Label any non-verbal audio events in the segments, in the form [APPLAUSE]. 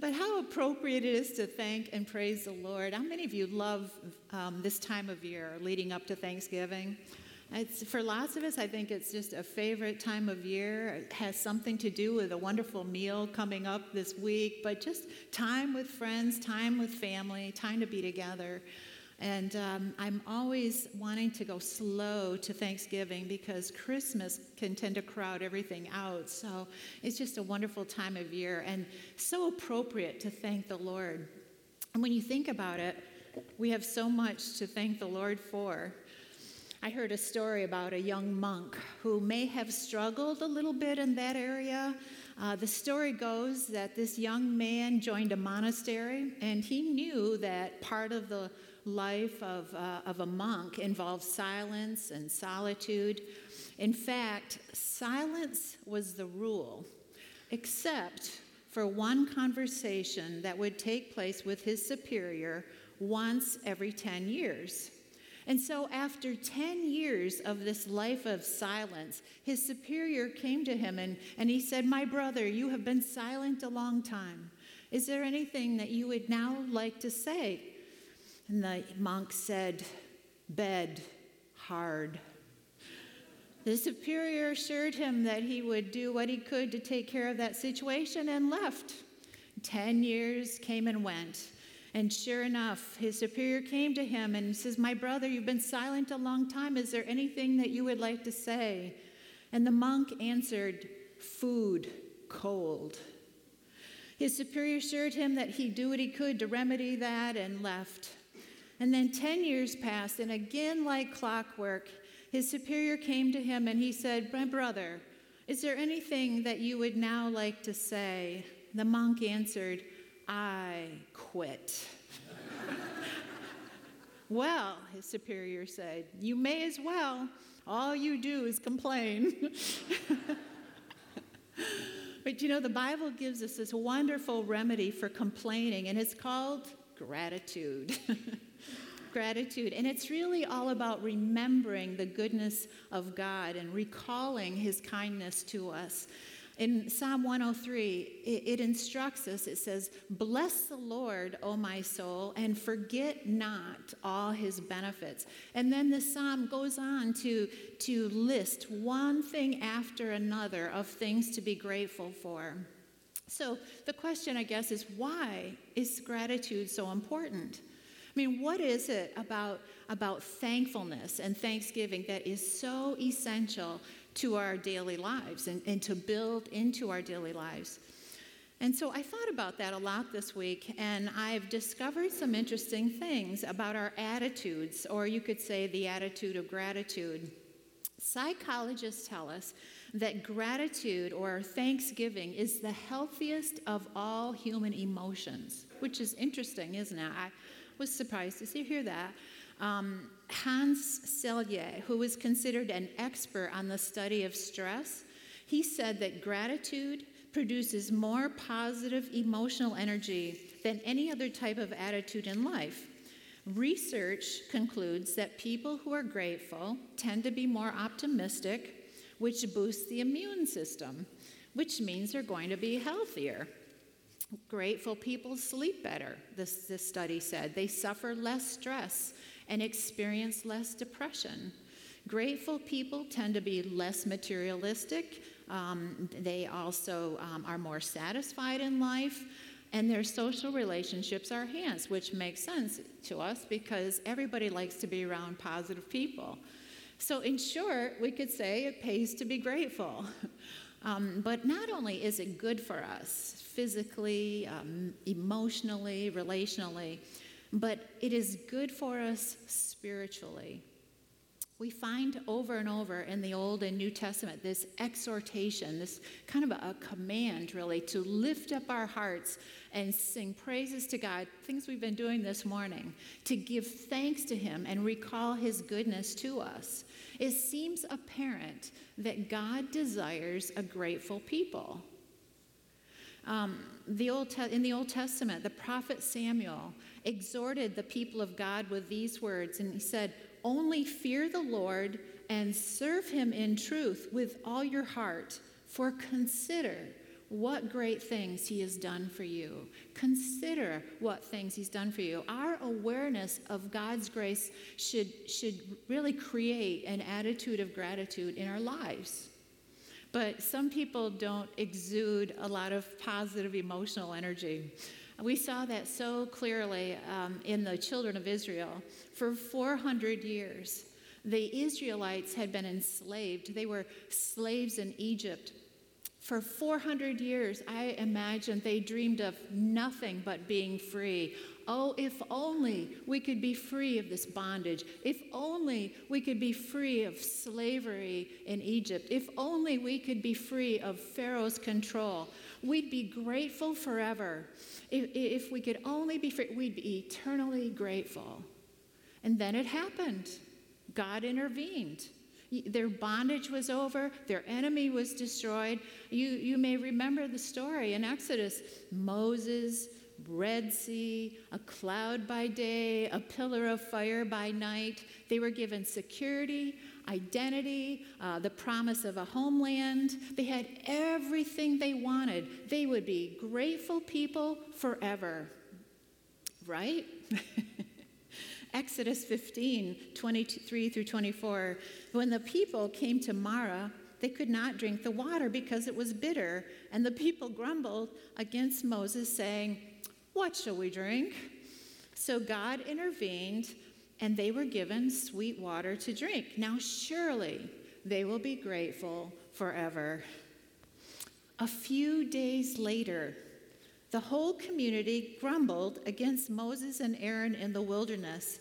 But how appropriate it is to thank and praise the Lord. How many of you love um, this time of year leading up to Thanksgiving? It's, for lots of us, I think it's just a favorite time of year. It has something to do with a wonderful meal coming up this week, but just time with friends, time with family, time to be together. And um, I'm always wanting to go slow to Thanksgiving because Christmas can tend to crowd everything out. So it's just a wonderful time of year and so appropriate to thank the Lord. And when you think about it, we have so much to thank the Lord for. I heard a story about a young monk who may have struggled a little bit in that area. Uh, the story goes that this young man joined a monastery and he knew that part of the life of, uh, of a monk involved silence and solitude. In fact, silence was the rule, except for one conversation that would take place with his superior once every 10 years. And so, after 10 years of this life of silence, his superior came to him and, and he said, My brother, you have been silent a long time. Is there anything that you would now like to say? And the monk said, Bed, hard. The superior assured him that he would do what he could to take care of that situation and left. Ten years came and went. And sure enough, his superior came to him and says, My brother, you've been silent a long time. Is there anything that you would like to say? And the monk answered, Food, cold. His superior assured him that he'd do what he could to remedy that and left. And then 10 years passed, and again, like clockwork, his superior came to him and he said, My brother, is there anything that you would now like to say? The monk answered, I quit. [LAUGHS] well, his superior said, You may as well. All you do is complain. [LAUGHS] but you know, the Bible gives us this wonderful remedy for complaining, and it's called gratitude. [LAUGHS] gratitude. And it's really all about remembering the goodness of God and recalling his kindness to us. In Psalm 103, it, it, instructs us, it says, Bless the Lord, O my soul, and forget not all his benefits. And then the psalm goes on to, to list one thing after another of things to be grateful for. So the question, I guess, is why is gratitude so important? Mean, what is it about, about thankfulness and thanksgiving that is so essential to our daily lives and, and to build into our daily lives? And so I thought about that a lot this week, and I've discovered some interesting things about our attitudes, or you could say the attitude of gratitude. Psychologists tell us that gratitude or thanksgiving is the healthiest of all human emotions, which is interesting, isn't it? I was surprised to see, hear that. Um, Hans Selye, who was considered an expert on the study of stress, he said that gratitude produces more positive emotional energy than any other type of attitude in life. Research concludes that people who are grateful tend to be more optimistic, which boosts the immune system, which means they're going to be healthier. Grateful people sleep better, this, this study said. They suffer less stress and experience less depression. Grateful people tend to be less materialistic. Um, they also um, are more satisfied in life and their social relationships are enhanced, which makes sense to us because everybody likes to be around positive people. So, in short, we could say it pays to be grateful. [LAUGHS] Um, but not only is it good for us physically, um, emotionally, relationally, but it is good for us spiritually we find over and over in the Old and New Testament this exhortation, this kind of a, command, really, to lift up our hearts and sing praises to God, things we've been doing this morning, to give thanks to Him and recall His goodness to us. It seems apparent that God desires a grateful people. Um, the Old Te- in the Old Testament, the prophet Samuel exhorted the people of God with these words, and he said, Only fear the Lord and serve him in truth with all your heart, for consider what great things He has done for you. Consider what things He's done for you. Our awareness of God's grace should, should really create an attitude of gratitude in our lives. But some people don't exude a lot of positive emotional energy. We saw that so clearly um, in the children of Israel. For 400 years, the Israelites had been enslaved. They were slaves in Egypt. For 400 years, I imagine they dreamed of nothing but being free. Oh, if only we could be free of this bondage. If only we could be free of slavery in Egypt. If only we could be free of Pharaoh's control. We'd be grateful forever. If, if we could only be free, we'd be eternally grateful. And then it happened. God intervened. Their bondage was over, their enemy was destroyed. You, you may remember the story in Exodus Moses, Red Sea, a cloud by day, a pillar of fire by night. They were given security, identity, uh, the promise of a homeland. They had everything they wanted. They would be grateful people forever. Right? [LAUGHS] Exodus 15, 23 through 24. When the people came to Marah, they could not drink the water because it was bitter. And the people grumbled against Moses, saying, What shall we drink? So God intervened, and they were given sweet water to drink. Now, surely they will be grateful forever. A few days later, the whole community grumbled against Moses and Aaron in the wilderness.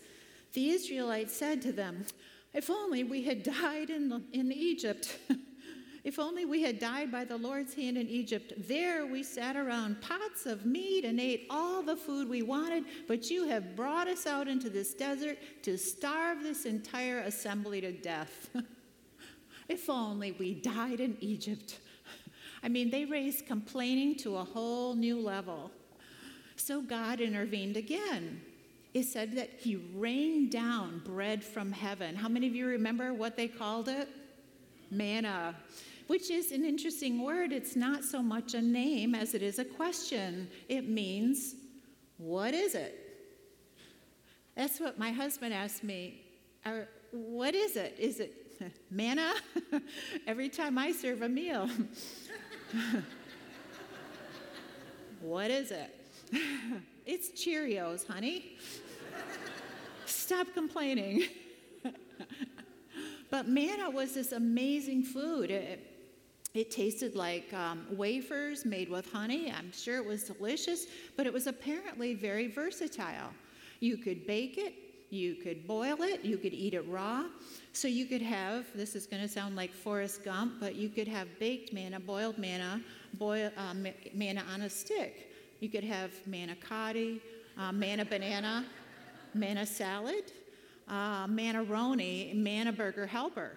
The Israelites said to them, If only we had died in, in Egypt. [LAUGHS] if only we had died by the Lord's hand in Egypt. There we sat around pots of meat and ate all the food we wanted, but you have brought us out into this desert to starve this entire assembly to death. [LAUGHS] if only we died in Egypt. I mean, they raised complaining to a whole new level. So God intervened again. It said that He rained down bread from heaven. How many of you remember what they called it? Manna, which is an interesting word. It's not so much a name as it is a question. It means, what is it? That's what my husband asked me. Uh, what is it? Is it [LAUGHS] manna? [LAUGHS] Every time I serve a meal. [LAUGHS] what is it? [LAUGHS] it's Cheerios, honey. Stop complaining. [LAUGHS] but manna was this amazing food. It, it tasted like um, wafers made with honey. I'm sure it was delicious, but it was apparently very versatile. You could bake it, you could boil it, you could eat it raw. So you could have, this is going to sound like Forrest Gump, but you could have baked manna, boiled manna, boil, uh, manna on a stick. You could have manicotti, uh, manna banana, manna salad, uh, manna roni, manna burger helper.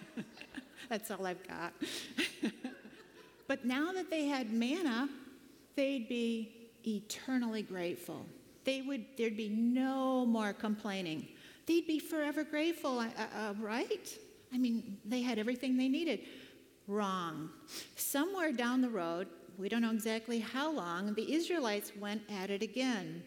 [LAUGHS] That's all I've got. [LAUGHS] but now that they had manna, they'd be eternally grateful. They would, there'd be no more complaining. They'd be forever grateful, uh, uh, right? I mean, they had everything they needed. Wrong. Somewhere down the road, we don't know exactly how long, the Israelites went at it again.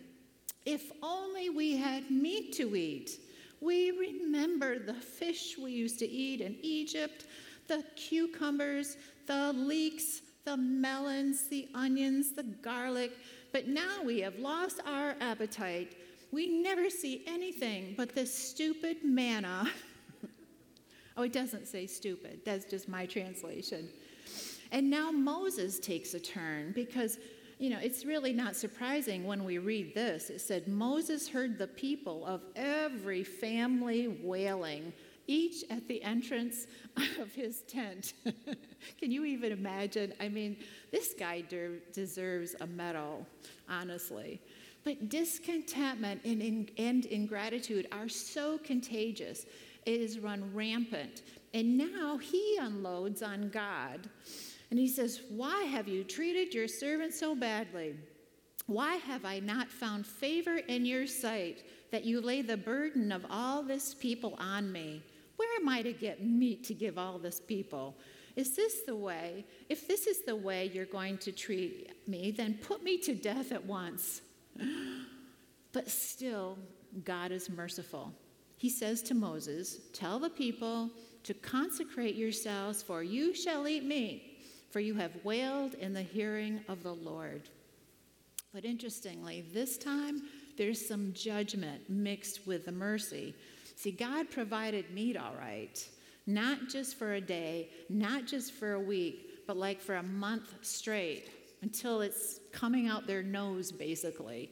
If only we had meat to eat. We remember the fish we used to eat in Egypt, the cucumbers, the leeks, the melons, the onions, the garlic, but now we have lost our appetite. We never see anything but this stupid manna. [LAUGHS] oh, it doesn't say stupid, that's just my translation. And now Moses takes a turn because, you know, it's really not surprising when we read this. It said, Moses heard the people of every family wailing, each at the entrance [LAUGHS] of his tent. [LAUGHS] Can you even imagine? I mean, this guy de- deserves a medal, honestly. But discontentment and, and ingratitude are so contagious. It is run rampant. And now he unloads on God. And he says, Why have you treated your servant so badly? Why have I not found favor in your sight that you lay the burden of all this people on me? Where am I to get meat to give all this people? Is this the way? If this is the way you're going to treat me, then put me to death at once. [GASPS] But still, God is merciful. He says to Moses, Tell the people to consecrate yourselves, for you shall eat meat, for you have wailed in the hearing of the Lord. But interestingly, this time there's some judgment mixed with the mercy. See, God provided meat all right, not just for a day, not just for a week, but like for a month straight until it's coming out their nose, basically.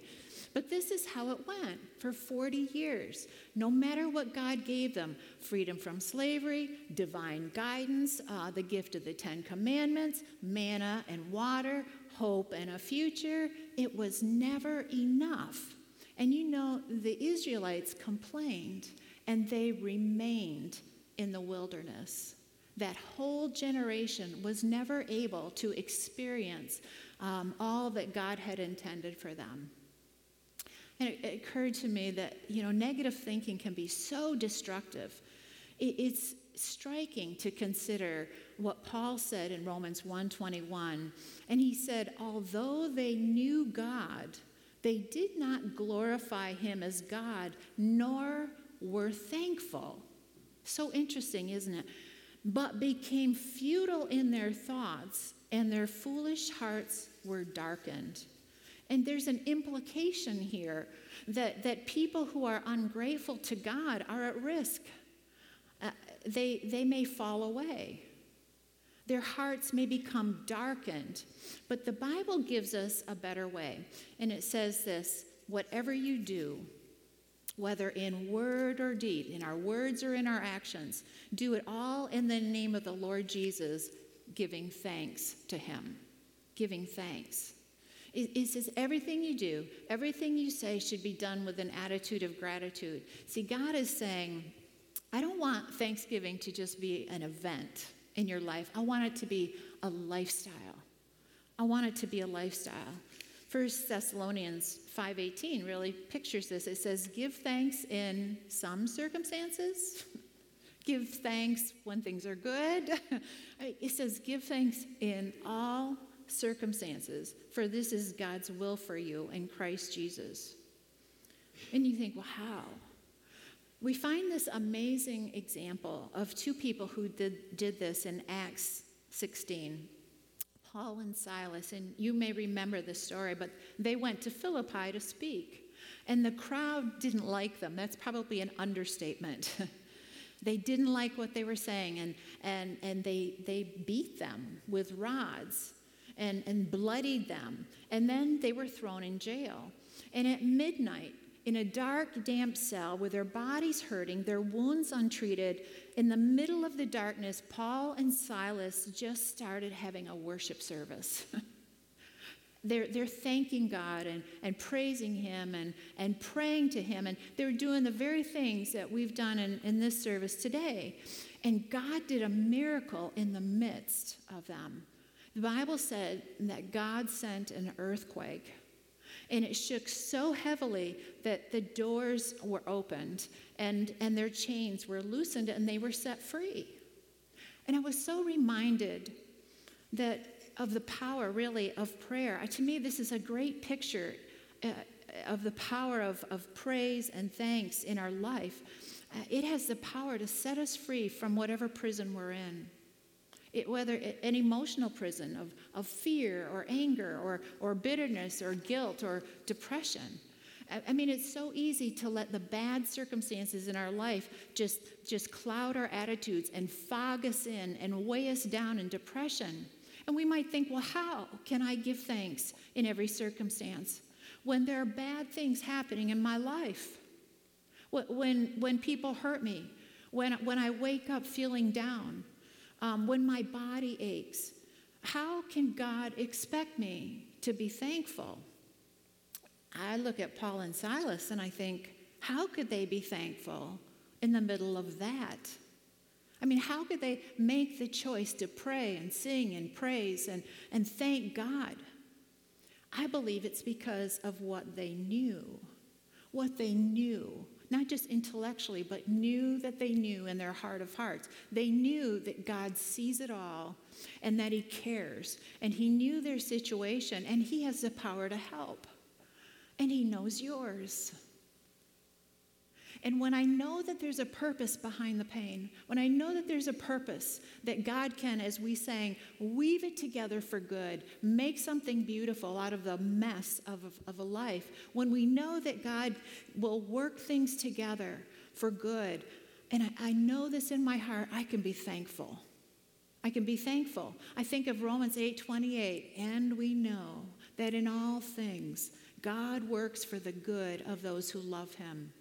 But this is how it went for 40 years. No matter what God gave them freedom from slavery, divine guidance, uh, the gift of the Ten Commandments, manna and water, hope and a future it was never enough. And you know, the Israelites complained and they remained in the wilderness. That whole generation was never able to experience um, all that God had intended for them. And it, it, occurred to me that, you know, negative thinking can be so destructive. It, it's striking to consider what Paul said in Romans 1:21. And he said, "Although they knew God, they did not glorify him as God, nor were thankful." So interesting, isn't it? But became futile in their thoughts, and their foolish hearts were darkened. And there's an implication here that, that people who are ungrateful to God are at risk. Uh, they, they may fall away. Their hearts may become darkened. But the Bible gives us a better way. And it says this whatever you do, whether in word or deed, in our words or in our actions, do it all in the name of the Lord Jesus, giving thanks to Him. Giving thanks. It, says everything you do, everything you say should be done with an attitude of gratitude. See, God is saying, I don't want Thanksgiving to just be an event in your life. I want it to be a lifestyle. I want it to be a lifestyle. First Thessalonians 5:18 really pictures this. It says, "Give thanks in some circumstances. [LAUGHS] Give thanks when things are good." [LAUGHS] It says, "Give thanks in all circumstances, for this is God's will for you in Christ Jesus." And you think, "Well, how?" We find this amazing example of two people who did, did this in Acts 16. Paul and Silas, and you may remember the story, but they went to Philippi to speak. And the crowd didn't like them. That's probably an understatement. [LAUGHS] they didn't like what they were saying, and, and, and they, they beat them with rods and, and bloodied them. And then they were thrown in jail. And at midnight, in a dark, damp cell with their bodies hurting, their wounds untreated. In the middle of the darkness, Paul and Silas just started having a worship service. [LAUGHS] they're, they're thanking God and, and praising Him and, and praying to Him. And they're doing the very things that we've done in, in this service today. And God did a miracle in the midst of them. The Bible said that God sent an earthquake and it shook so heavily that the doors were opened and, and their chains were loosened and they were set free. And I was so reminded that of the power, really, of prayer. To me, this is a great picture uh, of the power of, of praise and thanks in our life. Uh, it has the power to set us free from whatever prison we're in it, whether an emotional prison of, of fear or anger or, or bitterness or guilt or depression. I mean, it's so easy to let the bad circumstances in our life just, just cloud our attitudes and fog us in and weigh us down in depression. And we might think, well, how can I give thanks in every circumstance when there are bad things happening in my life? When, when people hurt me, when, when I wake up feeling down, um, when my body aches. How can God expect me to be thankful? I look at Paul and Silas and I think, how could they be thankful in the middle of that? I mean, how could they make the choice to pray and sing and praise and, and thank God? I believe it's because of what they knew. What they knew. Not just intellectually, but knew that they knew in their heart of hearts. They knew that God sees it all and that He cares. And He knew their situation and He has the power to help. And He knows yours. And when I know that there's a purpose behind the pain, when I know that there's a purpose that God can, as we sang, weave it together for good, make something beautiful out of the mess of, of a life, when we know that God will work things together for good, and I, I know this in my heart, I can be thankful. I can be thankful. I think of Romans 8 28, and we know that in all things, God works for the good of those who love him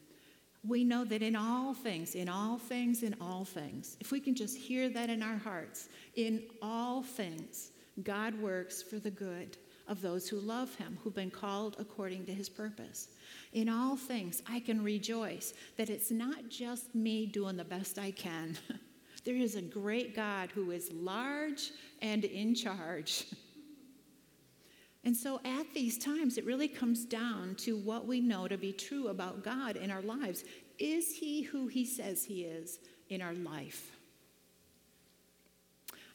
we know that in all things, in all things, in all things, if we can just hear that in our hearts, in all things, God works for the good of those who love him, who've been called according to his purpose. In all things, I can rejoice that it's not just me doing the best I can. [LAUGHS] there is a great God who is large and in charge. [LAUGHS] And so at these times, it really comes down to what we know to be true about God in our lives. Is He who He says He is in our life?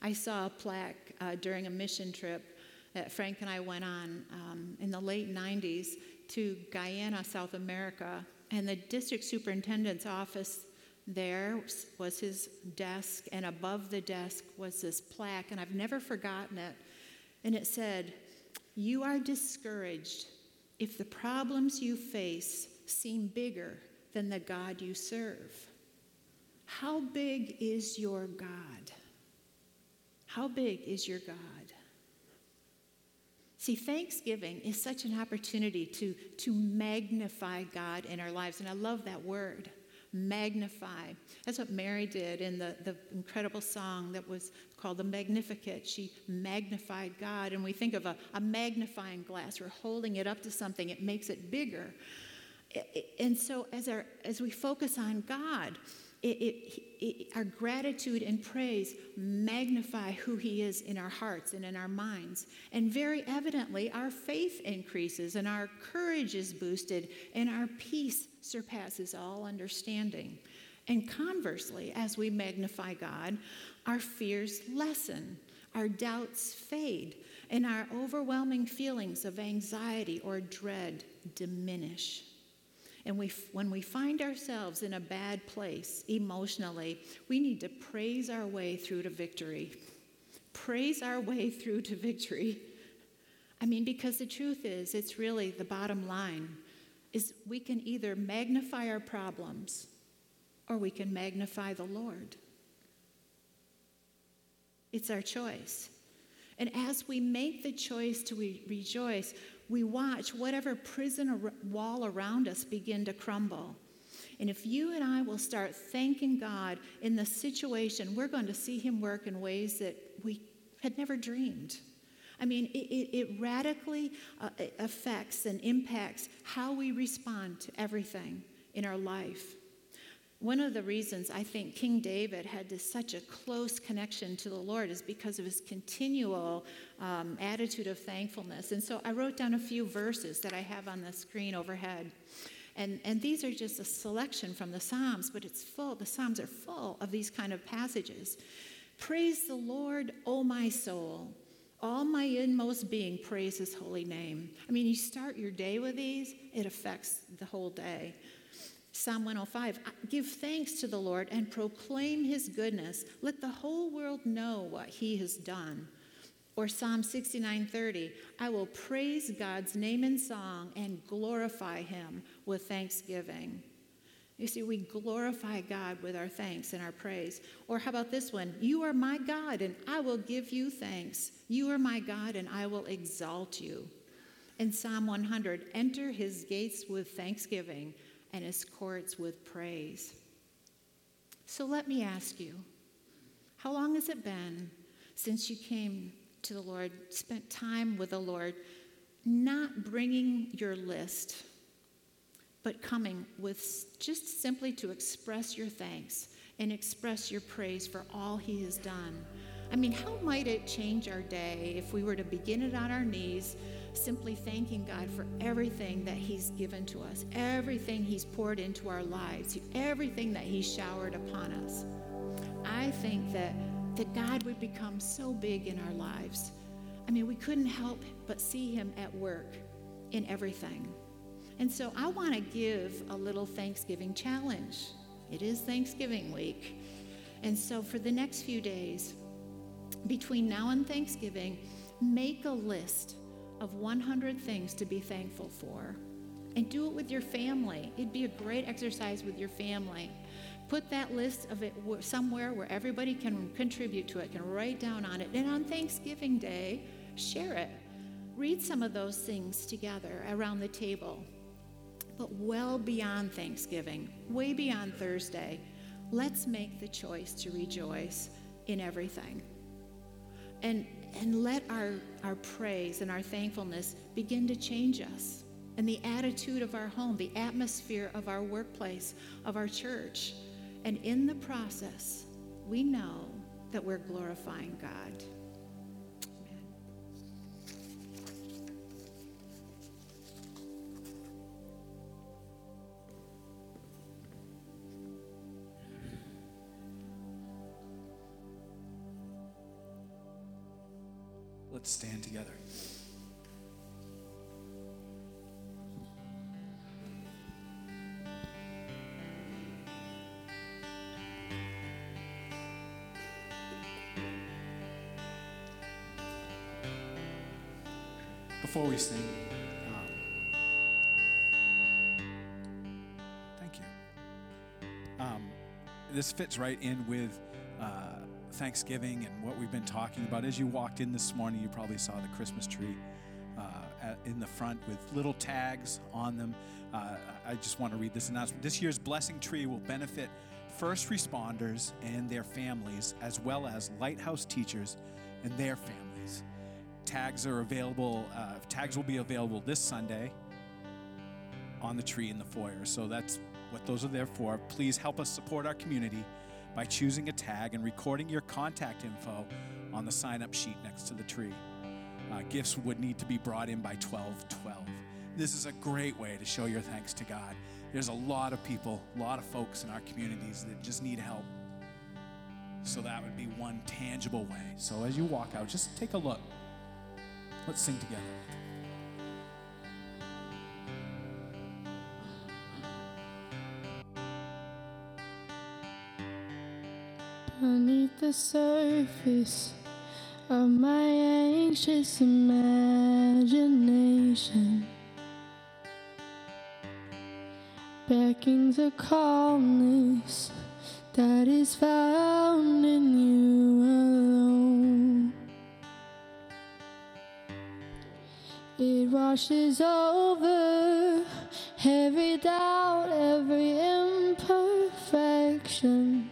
I saw a plaque uh, during a mission trip that Frank and I went on um, in the late 90s to Guyana, South America, and the district superintendent's office there was his desk, and above the desk was this plaque, and I've never forgotten it. And it said, you are discouraged if the problems you face seem bigger than the God you serve. How big is your God? How big is your God? See, Thanksgiving is such an opportunity to, to magnify God in our lives, and I love that word magnify. That's what Mary did in the, the incredible song that was called the Magnificat. She magnified God. And we think of a, a magnifying glass, we're holding it up to something, it makes it bigger. And so as, our, as we focus on God, it, it, it, our gratitude and praise magnify who He is in our hearts and in our minds. And very evidently, our faith increases and our courage is boosted and our peace surpasses all understanding. And conversely, as we magnify God, our fears lessen, our doubts fade, and our overwhelming feelings of anxiety or dread diminish. And we, when we find ourselves in a bad place emotionally, we need to praise our way through to victory. Praise our way through to victory. I mean, because the truth is, it's really the bottom line is we can either magnify our problems or we can magnify the Lord. It's our choice. And as we make the choice to re- rejoice, we watch whatever prison wall around us begin to crumble. And if you and I will start thanking God in the situation, we're going to see Him work in ways that we had never dreamed. I mean, it, it, it radically uh, affects and impacts how we respond to everything in our life. One of the reasons I think King David had this, such a close connection to the Lord is because of his continual um, attitude of thankfulness. And so I wrote down a few verses that I have on the screen overhead. And, and these are just a selection from the Psalms, but it's full, the Psalms are full of these kind of passages. Praise the Lord, O my soul. All my inmost being praise his holy name. I mean, you start your day with these, it affects the whole day. Psalm 105 Give thanks to the Lord and proclaim his goodness. Let the whole world know what he has done. Or Psalm 69:30 I will praise God's name in song and glorify him with thanksgiving. You see, we glorify God with our thanks and our praise. Or how about this one? You are my God, and I will give you thanks. You are my God, and I will exalt you. In Psalm 100, enter his gates with thanksgiving and his courts with praise. So let me ask you how long has it been since you came to the Lord, spent time with the Lord, not bringing your list, but coming with just simply to express your thanks and express your praise for all he has done? I mean, how might it change our day if we were to begin it on our knees? simply thanking God for everything that He's given to us, everything He's poured into our lives, everything that He's showered upon us. I think that, that God would become so big in our lives. I mean, we couldn't help but see Him at work in everything. And so I want to give a little Thanksgiving challenge. It is Thanksgiving week. And so for the next few days, between now and Thanksgiving, make a list of 100 things to be thankful for and do it with your family. It'd be a great exercise with your family. Put that list of it somewhere where everybody can contribute to it, can write down on it. And on Thanksgiving Day, share it. Read some of those things together around the table. But well beyond Thanksgiving, way beyond Thursday, let's make the choice to rejoice in everything. And, and let our, our praise and our thankfulness begin to change us and the attitude of our home, the atmosphere of our workplace, of our church. And in the process, we know that we're glorifying God. Stand together. Before we sing, um, thank you. Um, this fits right in with Thanksgiving and what we've been talking about. As you walked in this morning, you probably saw the Christmas tree uh, in the front with little tags on them. Uh, I just want to read this announcement. This year's blessing tree will benefit first responders and their families, as well as lighthouse teachers and their families. Tags are available, uh, tags will be available this Sunday on the tree in the foyer. So that's what those are there for. Please help us support our community by choosing a tag and recording your contact info on the sign up sheet next to the tree. Uh, gifts would need to be brought in by 1212. This is a great way to show your thanks to God. There's a lot of people, a lot of folks in our communities that just need help. So that would be one tangible way. So as you walk out, just take a look. Let's sing together. Beneath the surface of my anxious imagination. Beckons a calmness that is found in you alone. It washes over every doubt, every imperfection.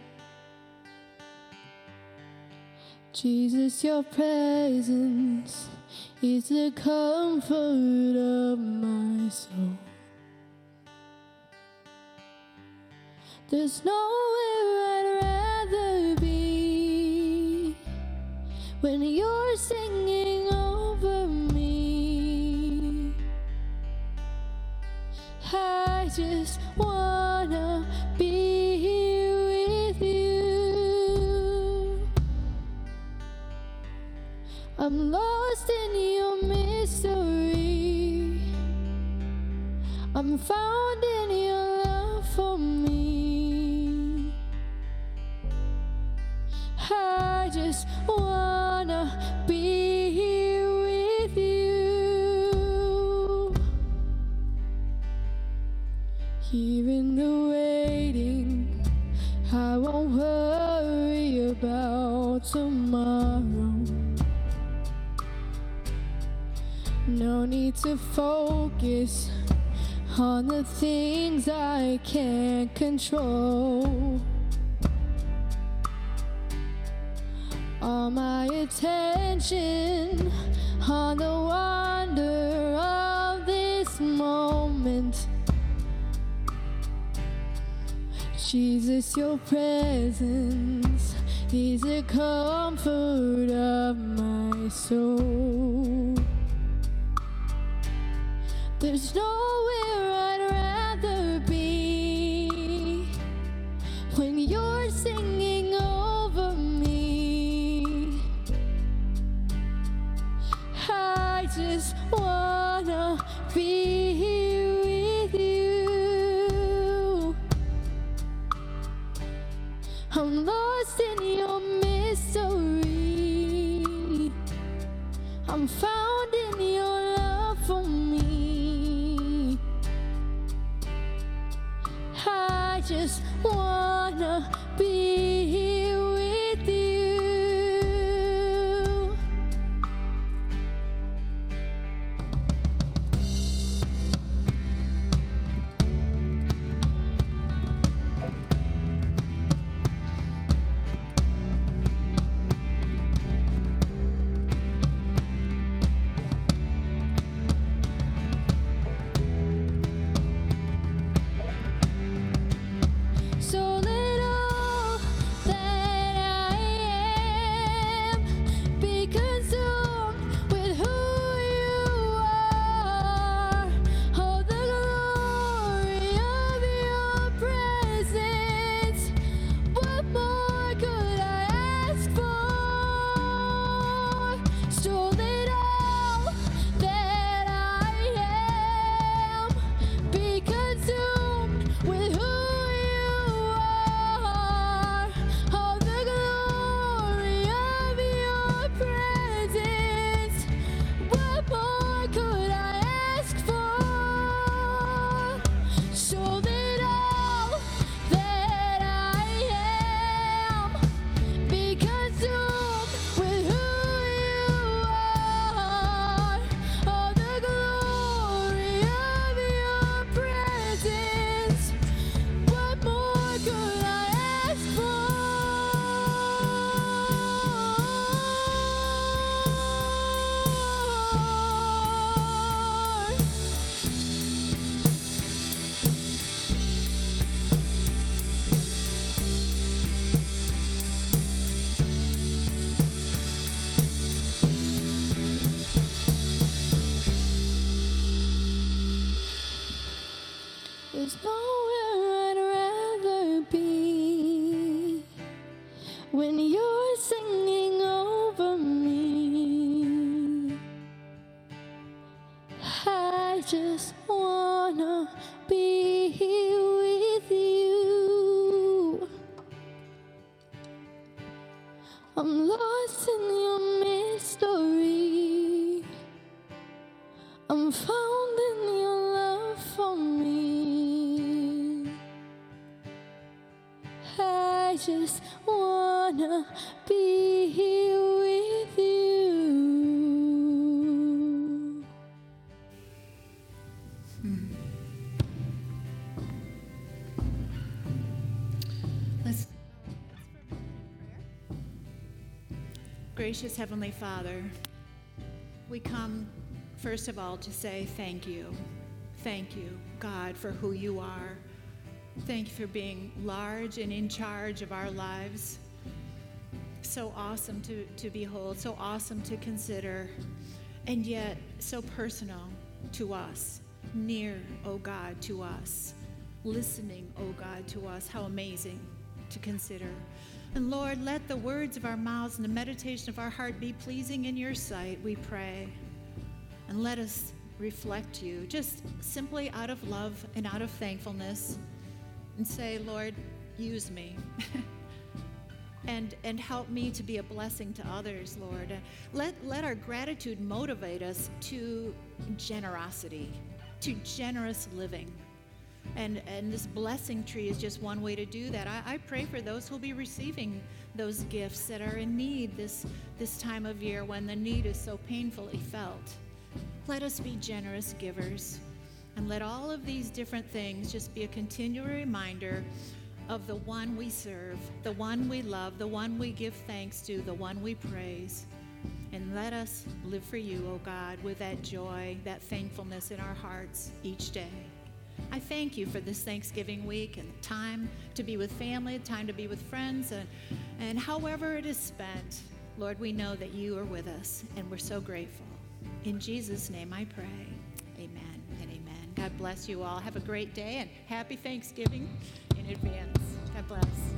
Jesus, your presence is the comfort of my soul. There's nowhere I'd rather be when you're singing over me. I just wanna be I'm lost in your mystery. I'm found in your love for me. I just to focus on the things I can't control. All my attention on the wonder of this moment. Jesus, your presence is the comfort of my soul. There's nowhere I'd rather be when you're singing over me. I just wanna be I'm lost in your Gracious Heavenly Father, we come first of all to say thank you. Thank you, God, for who you are. Thank you for being large and in charge of our lives. So awesome to, to behold, so awesome to consider, and yet so personal to us, near, oh God, to us, listening, oh God, to us. How amazing to consider. And Lord, let the words of our mouths and the meditation of our heart be pleasing in your sight, we pray. And let us reflect you just simply out of love and out of thankfulness and say, Lord, use me. [LAUGHS] and, and help me to be a blessing to others, Lord. Let, let our gratitude motivate us to generosity, to generous living. And, and this blessing tree is just one way to do that. I, I pray for those who'll be receiving those gifts that are in need this, this time of year when the need is so painfully felt. Let us be generous givers. And let all of these different things just be a continual reminder of the one we serve, the one we love, the one we give thanks to, the one we praise. And let us live for you, O God, with that joy, that thankfulness in our hearts each day. I thank you for this Thanksgiving week and time to be with family, time to be with friends, and, and however it is spent. Lord, we know that you are with us, and we're so grateful. In Jesus' name I pray. Amen and amen. God bless you all. Have a great day and happy Thanksgiving in advance. God bless.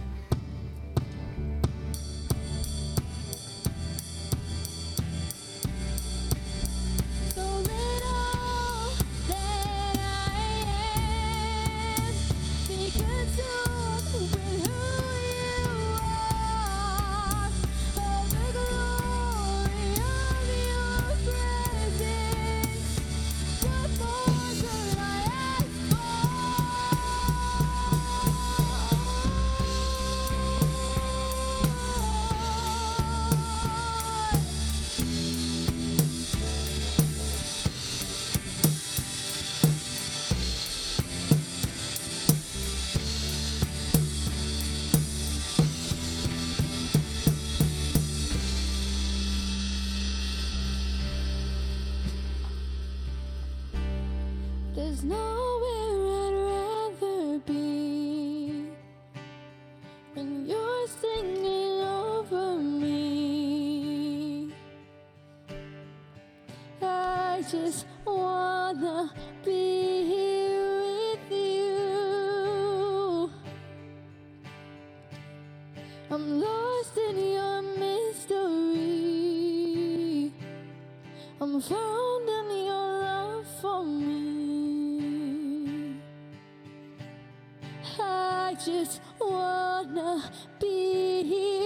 There's nowhere I'd rather be when you're singing over me. I just wanna be here with you. I'm lost in your mystery. I'm found in your love for me. Just wanna be here